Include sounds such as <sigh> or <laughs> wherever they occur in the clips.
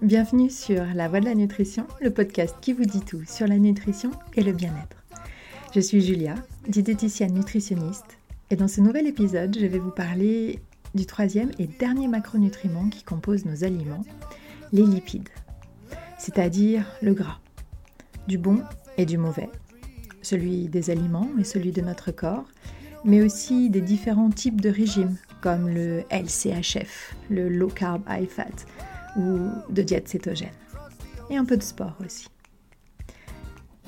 Bienvenue sur La Voix de la Nutrition, le podcast qui vous dit tout sur la nutrition et le bien-être. Je suis Julia, diététicienne nutritionniste, et dans ce nouvel épisode, je vais vous parler du troisième et dernier macronutriment qui compose nos aliments, les lipides, c'est-à-dire le gras, du bon et du mauvais, celui des aliments et celui de notre corps, mais aussi des différents types de régimes comme le LCHF, le Low Carb High Fat, ou de diète cétogène. Et un peu de sport aussi.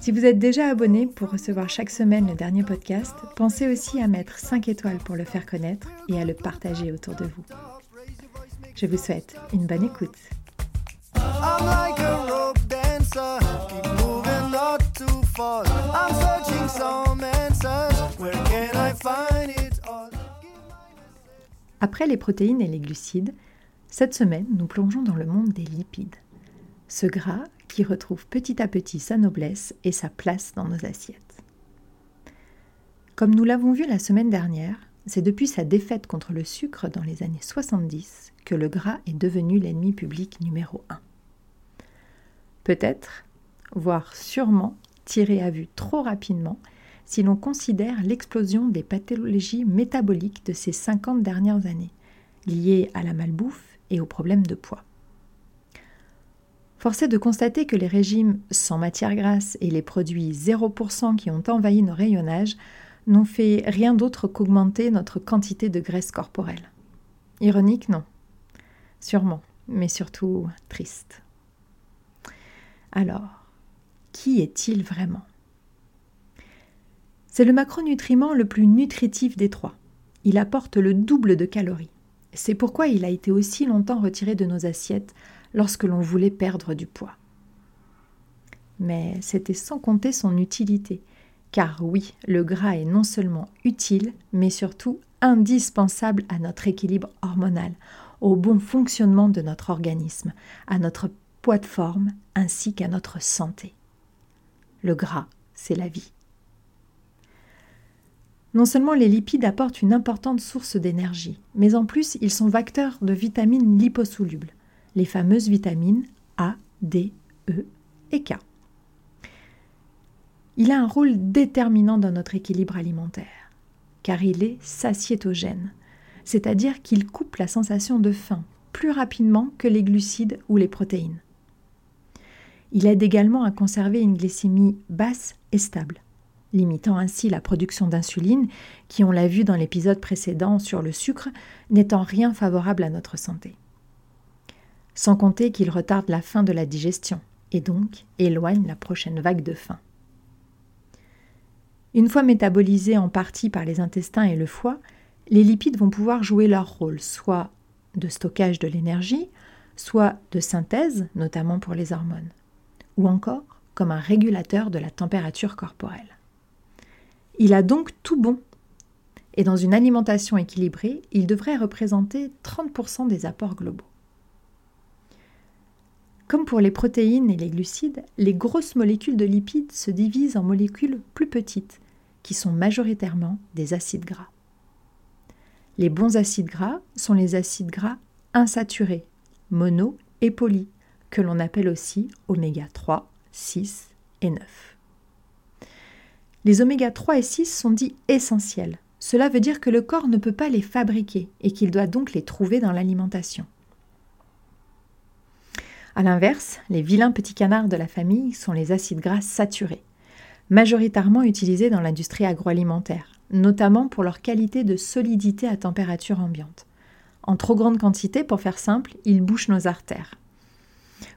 Si vous êtes déjà abonné pour recevoir chaque semaine le dernier podcast, pensez aussi à mettre 5 étoiles pour le faire connaître et à le partager autour de vous. Je vous souhaite une bonne écoute. Après les protéines et les glucides, cette semaine, nous plongeons dans le monde des lipides. Ce gras qui retrouve petit à petit sa noblesse et sa place dans nos assiettes. Comme nous l'avons vu la semaine dernière, c'est depuis sa défaite contre le sucre dans les années 70 que le gras est devenu l'ennemi public numéro un. Peut-être, voire sûrement, tiré à vue trop rapidement si l'on considère l'explosion des pathologies métaboliques de ces 50 dernières années, liées à la malbouffe et aux problèmes de poids. Force est de constater que les régimes sans matière grasse et les produits 0% qui ont envahi nos rayonnages n'ont fait rien d'autre qu'augmenter notre quantité de graisse corporelle. Ironique, non? Sûrement, mais surtout triste. Alors, qui est-il vraiment? C'est le macronutriment le plus nutritif des trois. Il apporte le double de calories. C'est pourquoi il a été aussi longtemps retiré de nos assiettes lorsque l'on voulait perdre du poids. Mais c'était sans compter son utilité, car oui, le gras est non seulement utile, mais surtout indispensable à notre équilibre hormonal, au bon fonctionnement de notre organisme, à notre poids de forme ainsi qu'à notre santé. Le gras, c'est la vie. Non seulement les lipides apportent une importante source d'énergie, mais en plus ils sont vecteurs de vitamines liposolubles, les fameuses vitamines A, D, E et K. Il a un rôle déterminant dans notre équilibre alimentaire, car il est satiétogène, c'est-à-dire qu'il coupe la sensation de faim plus rapidement que les glucides ou les protéines. Il aide également à conserver une glycémie basse et stable limitant ainsi la production d'insuline, qui, on l'a vu dans l'épisode précédent sur le sucre, n'est en rien favorable à notre santé. Sans compter qu'il retarde la fin de la digestion et donc éloigne la prochaine vague de faim. Une fois métabolisés en partie par les intestins et le foie, les lipides vont pouvoir jouer leur rôle, soit de stockage de l'énergie, soit de synthèse, notamment pour les hormones, ou encore comme un régulateur de la température corporelle. Il a donc tout bon. Et dans une alimentation équilibrée, il devrait représenter 30% des apports globaux. Comme pour les protéines et les glucides, les grosses molécules de lipides se divisent en molécules plus petites, qui sont majoritairement des acides gras. Les bons acides gras sont les acides gras insaturés, mono et poly, que l'on appelle aussi oméga 3, 6 et 9. Les oméga 3 et 6 sont dits essentiels. Cela veut dire que le corps ne peut pas les fabriquer et qu'il doit donc les trouver dans l'alimentation. A l'inverse, les vilains petits canards de la famille sont les acides gras saturés, majoritairement utilisés dans l'industrie agroalimentaire, notamment pour leur qualité de solidité à température ambiante. En trop grande quantité, pour faire simple, ils bouchent nos artères.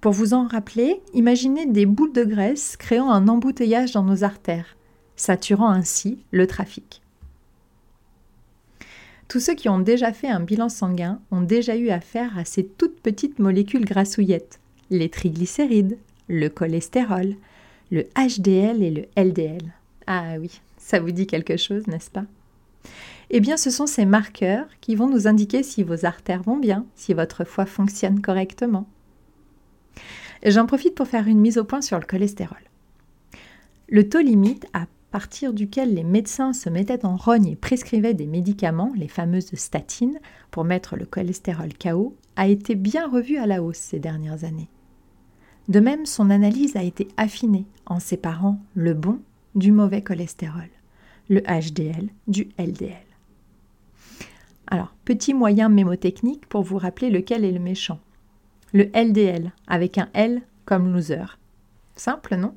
Pour vous en rappeler, imaginez des boules de graisse créant un embouteillage dans nos artères saturant ainsi le trafic. Tous ceux qui ont déjà fait un bilan sanguin ont déjà eu affaire à ces toutes petites molécules grassouillettes, les triglycérides, le cholestérol, le HDL et le LDL. Ah oui, ça vous dit quelque chose, n'est-ce pas? Eh bien, ce sont ces marqueurs qui vont nous indiquer si vos artères vont bien, si votre foie fonctionne correctement. J'en profite pour faire une mise au point sur le cholestérol. Le taux limite à partir duquel les médecins se mettaient en rogne et prescrivaient des médicaments, les fameuses statines, pour mettre le cholestérol KO, a été bien revu à la hausse ces dernières années. De même, son analyse a été affinée en séparant le bon du mauvais cholestérol, le HDL du LDL. Alors, petit moyen mémotechnique pour vous rappeler lequel est le méchant. Le LDL, avec un L comme loser. Simple, non?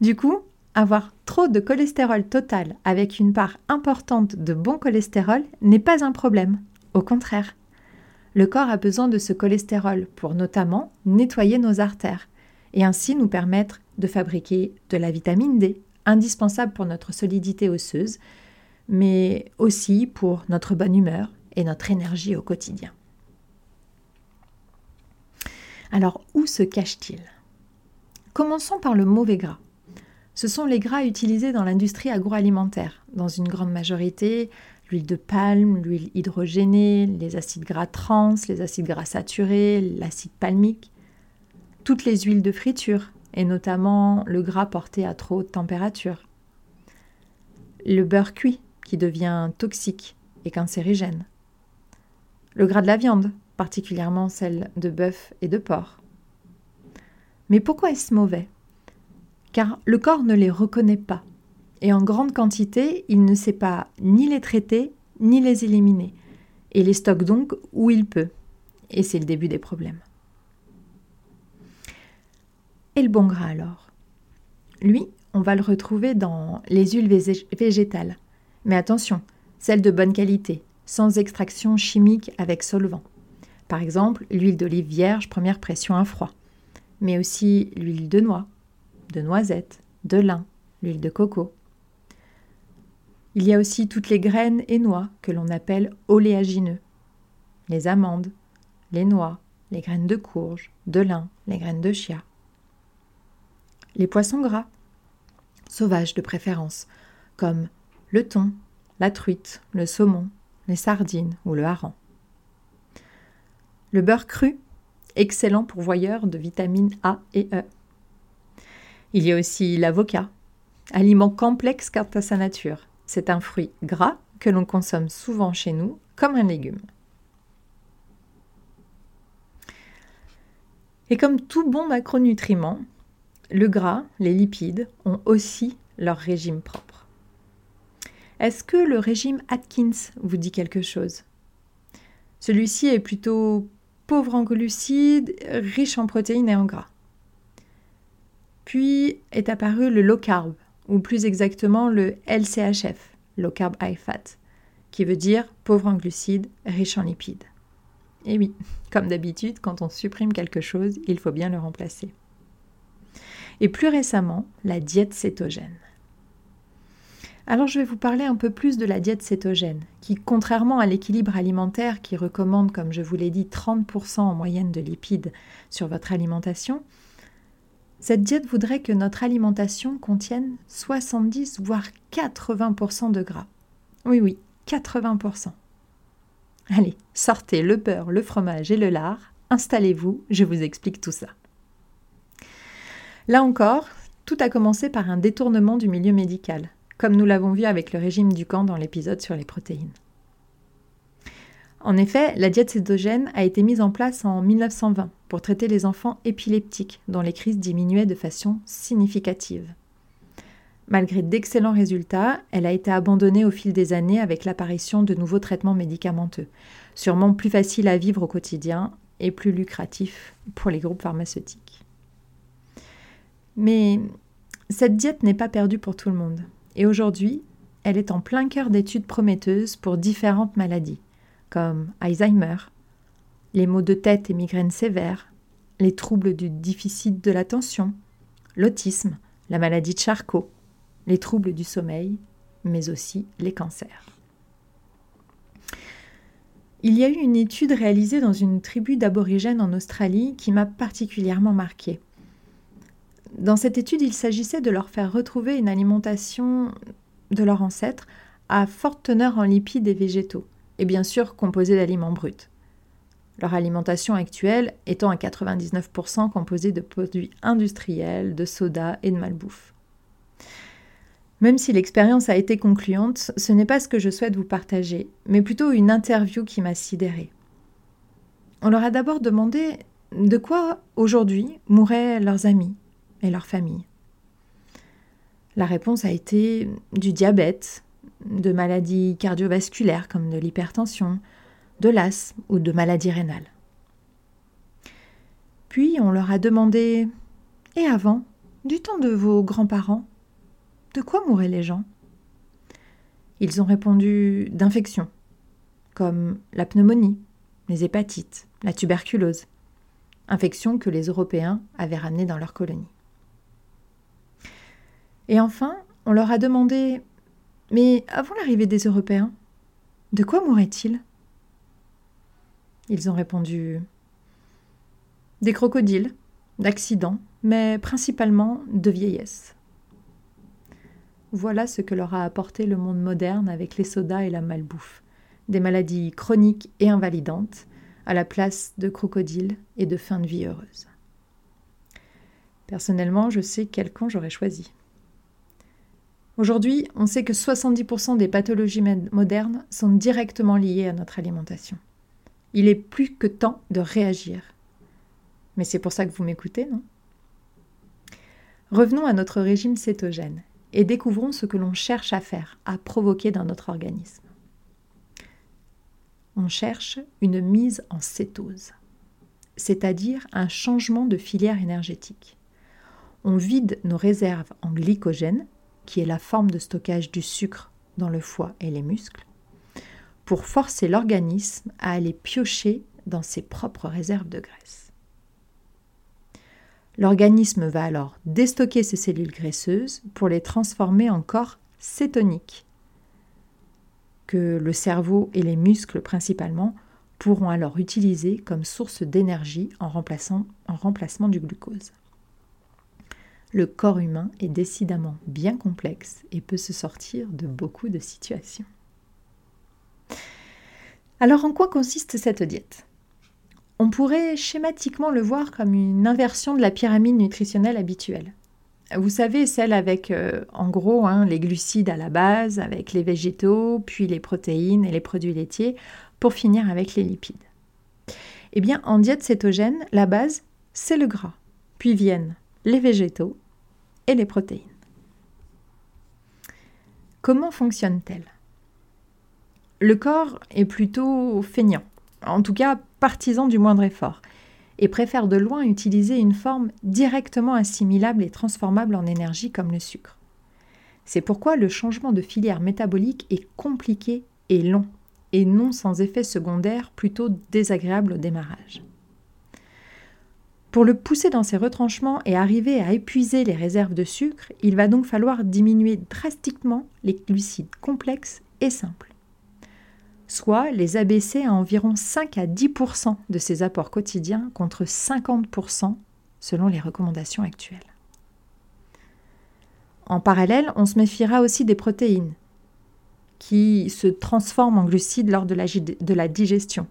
Du coup, avoir trop de cholestérol total avec une part importante de bon cholestérol n'est pas un problème. Au contraire, le corps a besoin de ce cholestérol pour notamment nettoyer nos artères et ainsi nous permettre de fabriquer de la vitamine D, indispensable pour notre solidité osseuse, mais aussi pour notre bonne humeur et notre énergie au quotidien. Alors où se cache-t-il? Commençons par le mauvais gras. Ce sont les gras utilisés dans l'industrie agroalimentaire, dans une grande majorité l'huile de palme, l'huile hydrogénée, les acides gras trans, les acides gras saturés, l'acide palmique, toutes les huiles de friture, et notamment le gras porté à trop haute température. Le beurre cuit, qui devient toxique et cancérigène. Le gras de la viande, particulièrement celle de bœuf et de porc. Mais pourquoi est-ce mauvais? Car le corps ne les reconnaît pas et en grande quantité, il ne sait pas ni les traiter ni les éliminer, et les stocke donc où il peut. Et c'est le début des problèmes. Et le bon gras alors? Lui, on va le retrouver dans les huiles végétales. Mais attention, celles de bonne qualité, sans extraction chimique avec solvant. Par exemple, l'huile d'olive vierge première pression à froid, mais aussi l'huile de noix, de noisette, de lin, l'huile de coco. Il y a aussi toutes les graines et noix que l'on appelle oléagineux. Les amandes, les noix, les graines de courge, de lin, les graines de chia. Les poissons gras, sauvages de préférence, comme le thon, la truite, le saumon, les sardines ou le hareng. Le beurre cru, excellent pourvoyeur de vitamines A et E. Il y a aussi l'avocat, aliment complexe quant à sa nature, c'est un fruit gras que l'on consomme souvent chez nous comme un légume. Et comme tout bon macronutriment, le gras, les lipides ont aussi leur régime propre. Est-ce que le régime Atkins vous dit quelque chose? Celui-ci est plutôt pauvre en glucides, riche en protéines et en gras. Puis est apparu le low carb, ou plus exactement le LCHF, Low Carb High Fat, qui veut dire pauvre en glucides, riche en lipides. Et oui, <laughs> comme d'habitude, quand on supprime quelque chose, il faut bien le remplacer. Et plus récemment, la diète cétogène. Alors je vais vous parler un peu plus de la diète cétogène, qui, contrairement à l'équilibre alimentaire qui recommande, comme je vous l'ai dit, 30% en moyenne de lipides sur votre alimentation, cette diète voudrait que notre alimentation contienne 70 voire 80% de gras. Oui, oui, 80%. Allez, sortez le beurre, le fromage et le lard, installez-vous, je vous explique tout ça. Là encore, tout a commencé par un détournement du milieu médical, comme nous l'avons vu avec le régime du camp dans l'épisode sur les protéines. En effet, la diète cétogène a été mise en place en 1920 pour traiter les enfants épileptiques dont les crises diminuaient de façon significative. Malgré d'excellents résultats, elle a été abandonnée au fil des années avec l'apparition de nouveaux traitements médicamenteux, sûrement plus faciles à vivre au quotidien et plus lucratifs pour les groupes pharmaceutiques. Mais cette diète n'est pas perdue pour tout le monde, et aujourd'hui, elle est en plein cœur d'études prometteuses pour différentes maladies comme Alzheimer, les maux de tête et migraines sévères, les troubles du déficit de l'attention, l'autisme, la maladie de Charcot, les troubles du sommeil, mais aussi les cancers. Il y a eu une étude réalisée dans une tribu d'aborigènes en Australie qui m'a particulièrement marquée. Dans cette étude, il s'agissait de leur faire retrouver une alimentation de leur ancêtre à forte teneur en lipides et végétaux et bien sûr composés d'aliments bruts. Leur alimentation actuelle étant à 99% composée de produits industriels, de soda et de malbouffe. Même si l'expérience a été concluante, ce n'est pas ce que je souhaite vous partager, mais plutôt une interview qui m'a sidérée. On leur a d'abord demandé de quoi aujourd'hui mouraient leurs amis et leurs familles. La réponse a été du diabète, de maladies cardiovasculaires comme de l'hypertension, de l'asthme ou de maladies rénales. Puis on leur a demandé Et avant, du temps de vos grands-parents, de quoi mouraient les gens? Ils ont répondu d'infections, comme la pneumonie, les hépatites, la tuberculose, infections que les Européens avaient ramenées dans leur colonie. Et enfin, on leur a demandé Mais avant l'arrivée des Européens, de quoi mouraient-ils? Ils ont répondu Des crocodiles, d'accidents, mais principalement de vieillesse. Voilà ce que leur a apporté le monde moderne avec les sodas et la malbouffe, des maladies chroniques et invalidantes, à la place de crocodiles et de fin de vie heureuse. Personnellement, je sais quel camp j'aurais choisi. Aujourd'hui, on sait que 70% des pathologies modernes sont directement liées à notre alimentation. Il est plus que temps de réagir. Mais c'est pour ça que vous m'écoutez, non? Revenons à notre régime cétogène et découvrons ce que l'on cherche à faire, à provoquer dans notre organisme. On cherche une mise en cétose, c'est-à-dire un changement de filière énergétique. On vide nos réserves en glycogène qui est la forme de stockage du sucre dans le foie et les muscles, pour forcer l'organisme à aller piocher dans ses propres réserves de graisse. L'organisme va alors déstocker ces cellules graisseuses pour les transformer en corps cétoniques, que le cerveau et les muscles principalement pourront alors utiliser comme source d'énergie en, en remplacement du glucose le corps humain est décidément bien complexe et peut se sortir de beaucoup de situations. Alors en quoi consiste cette diète? On pourrait schématiquement le voir comme une inversion de la pyramide nutritionnelle habituelle. Vous savez, celle avec euh, en gros hein, les glucides à la base, avec les végétaux, puis les protéines et les produits laitiers, pour finir avec les lipides. Eh bien, en diète cétogène, la base, c'est le gras. Puis viennent les végétaux et les protéines. Comment fonctionne-t-elle? Le corps est plutôt feignant, en tout cas partisan du moindre effort, et préfère de loin utiliser une forme directement assimilable et transformable en énergie comme le sucre. C'est pourquoi le changement de filière métabolique est compliqué et long, et non sans effet secondaire plutôt désagréable au démarrage. Pour le pousser dans ses retranchements et arriver à épuiser les réserves de sucre, il va donc falloir diminuer drastiquement les glucides complexes et simples, soit les abaisser à environ 5 à 10% de ses apports quotidiens contre 50% selon les recommandations actuelles. En parallèle, on se méfiera aussi des protéines qui se transforment en glucides lors de la, digestion.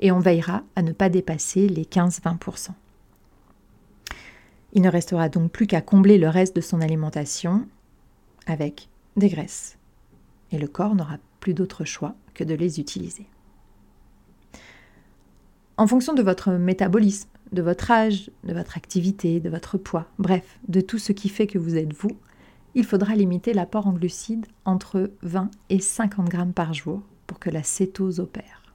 Et on veillera à ne pas dépasser les 15-20 il ne restera donc plus qu'à combler le reste de son alimentation avec des graisses. Et le corps n'aura plus d'autre choix que de les utiliser. En fonction de votre métabolisme, de votre âge, de votre activité, de votre poids, bref, de tout ce qui fait que vous êtes vous, il faudra limiter l'apport en glucides entre 20 et 50 grammes par jour pour que la cétose opère.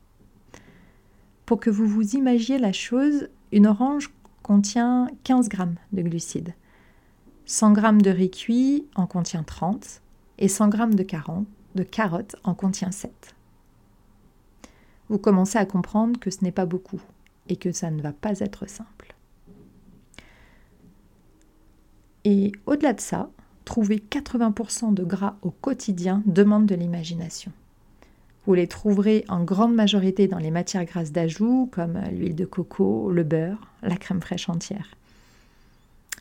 Pour que vous vous imaginiez la chose, une orange contient 15 grammes de glucides. 100 grammes de riz cuit en contient 30 et 100 grammes de, de carottes en contient 7. Vous commencez à comprendre que ce n'est pas beaucoup et que ça ne va pas être simple. Et au-delà de ça, trouver 80% de gras au quotidien demande de l'imagination. Vous les trouverez en grande majorité dans les matières grasses d'ajout comme l'huile de coco, le beurre, la crème fraîche entière.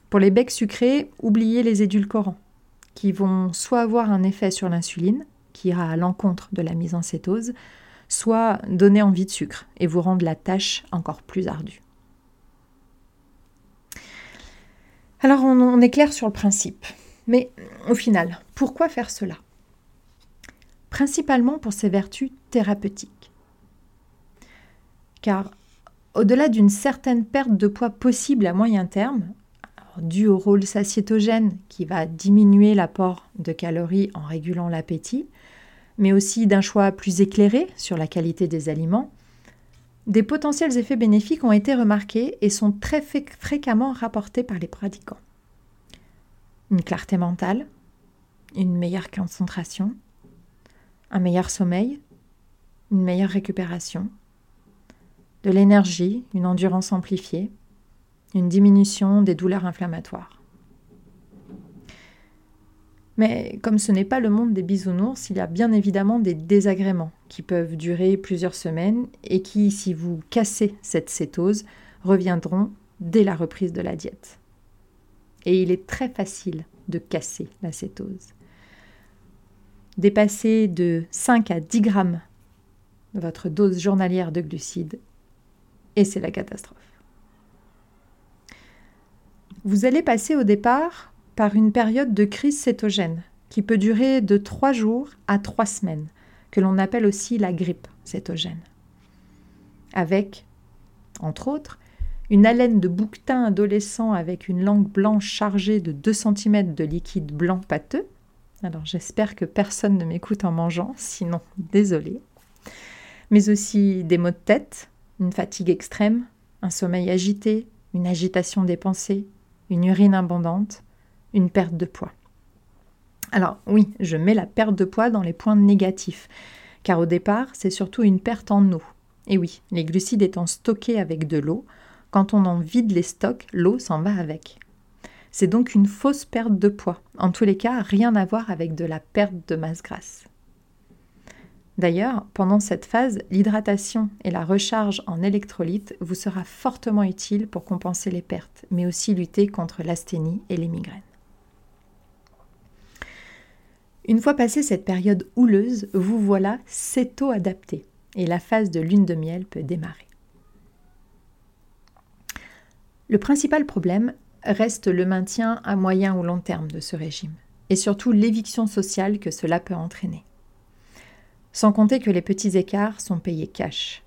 Pour les becs sucrés, oubliez les édulcorants qui vont soit avoir un effet sur l'insuline, qui ira à l'encontre de la mise en cétose, soit donner envie de sucre et vous rendre la tâche encore plus ardue. Alors on, est clair sur le principe. Mais au final, pourquoi faire cela? Principalement pour ses vertus thérapeutiques. Car au-delà d'une certaine perte de poids possible à moyen terme, dû au rôle satiétogène qui va diminuer l'apport de calories en régulant l'appétit, mais aussi d'un choix plus éclairé sur la qualité des aliments, des potentiels effets bénéfiques ont été remarqués et sont très fréquemment rapportés par les pratiquants. Une clarté mentale, une meilleure concentration, un meilleur sommeil, une meilleure récupération, de l'énergie, une endurance amplifiée, une diminution des douleurs inflammatoires. Mais comme ce n'est pas le monde des bisounours, il y a bien évidemment des désagréments qui peuvent durer plusieurs semaines et qui, si vous cassez cette cétose, reviendront dès la reprise de la diète. Et il est très facile de casser la cétose. Dépasser de 5 à 10 grammes votre dose journalière de glucides et c'est la catastrophe. Vous allez passer au départ par une période de crise cétogène qui peut durer de 3 jours à 3 semaines, que l'on appelle aussi la grippe cétogène. Avec, entre autres, une haleine de bouquetin adolescent avec une langue blanche chargée de 2 cm de liquide blanc pâteux. Alors j'espère que personne ne m'écoute en mangeant, sinon désolé. Mais aussi des maux de tête, une fatigue extrême, un sommeil agité, une agitation des pensées, une urine abondante, une perte de poids. Alors oui, je mets la perte de poids dans les points négatifs, car au départ, c'est surtout une perte en eau. Et oui, les glucides étant stockés avec de l'eau, quand on en vide les stocks, l'eau s'en va avec. C'est donc une fausse perte de poids. En tous les cas, rien à voir avec de la perte de masse grasse. D'ailleurs, pendant cette phase, l'hydratation et la recharge en électrolytes vous sera fortement utile pour compenser les pertes, mais aussi lutter contre l'asthénie et les migraines. Une fois passée cette période houleuse, vous voilà céto-adapté et la phase de lune de miel peut démarrer. Le principal problème reste le maintien à moyen ou long terme de ce régime et surtout l'éviction sociale que cela peut entraîner. Sans compter que les petits écarts sont payés cash.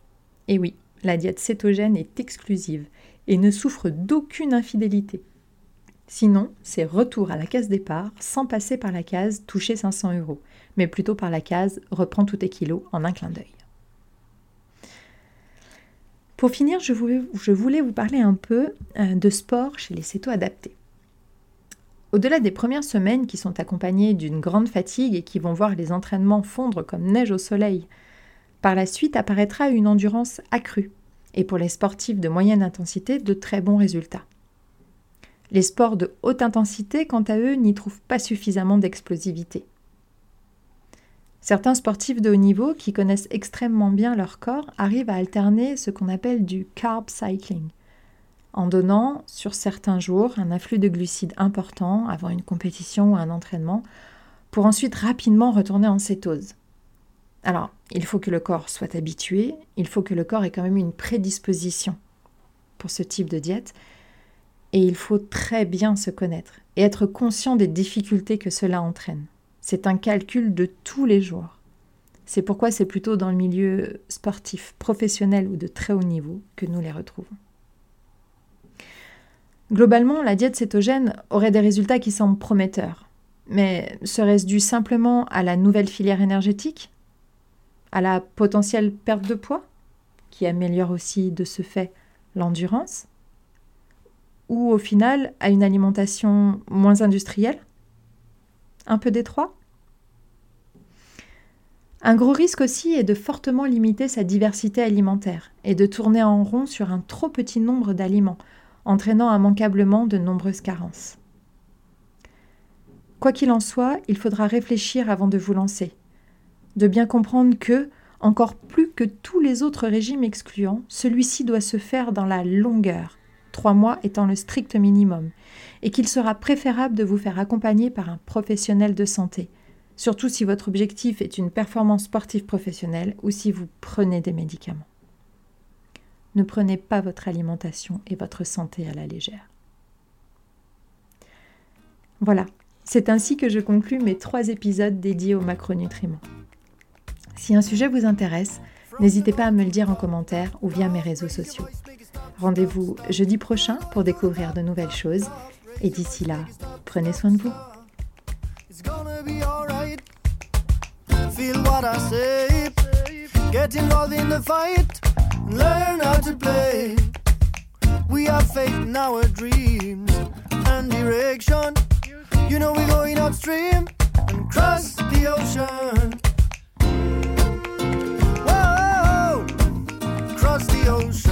Et oui, la diète cétogène est exclusive et ne souffre d'aucune infidélité. Sinon, c'est retour à la case départ sans passer par la case toucher 500 euros, mais plutôt par la case reprends tous tes kilos en un clin d'œil. Pour finir, je voulais, vous parler un peu euh, de sport chez les céto-adaptés. Au-delà des premières semaines qui sont accompagnées d'une grande fatigue et qui vont voir les entraînements fondre comme neige au soleil, par la suite apparaîtra une endurance accrue et pour les sportifs de moyenne intensité de très bons résultats. Les sports de haute intensité, quant à eux, n'y trouvent pas suffisamment d'explosivité. Certains sportifs de haut niveau qui connaissent extrêmement bien leur corps arrivent à alterner ce qu'on appelle du carb cycling, en donnant sur certains jours un afflux de glucides important avant une compétition ou un entraînement, pour ensuite rapidement retourner en cétose. Alors, il faut que le corps soit habitué, il faut que le corps ait quand même une prédisposition pour ce type de diète, et il faut très bien se connaître et être conscient des difficultés que cela entraîne. C'est un calcul de tous les jours. C'est pourquoi c'est plutôt dans le milieu sportif, professionnel ou de très haut niveau que nous les retrouvons. Globalement, la diète cétogène aurait des résultats qui semblent prometteurs. Mais serait-ce dû simplement à la nouvelle filière énergétique? À la potentielle perte de poids Qui améliore aussi de ce fait l'endurance? Ou au final à une alimentation moins industrielle? Un peu détroit un gros risque aussi est de fortement limiter sa diversité alimentaire et de tourner en rond sur un trop petit nombre d'aliments, entraînant immanquablement de nombreuses carences. Quoi qu'il en soit, il faudra réfléchir avant de vous lancer, de bien comprendre que, encore plus que tous les autres régimes excluants, celui-ci doit se faire dans la longueur, trois mois étant le strict minimum, et qu'il sera préférable de vous faire accompagner par un professionnel de santé, surtout si votre objectif est une performance sportive professionnelle ou si vous prenez des médicaments. Ne prenez pas votre alimentation et votre santé à la légère. Voilà, C'est ainsi que je conclus mes trois épisodes dédiés aux macronutriments. Si un sujet vous intéresse, n'hésitez pas à me le dire en commentaire ou via mes réseaux sociaux. Rendez-vous jeudi prochain pour découvrir de nouvelles choses et d'ici là, prenez soin de vous. feel what I say. Get involved in the fight, learn how to play. We have faith in our dreams and direction. You know we're going upstream and cross the ocean. Whoa, cross the ocean.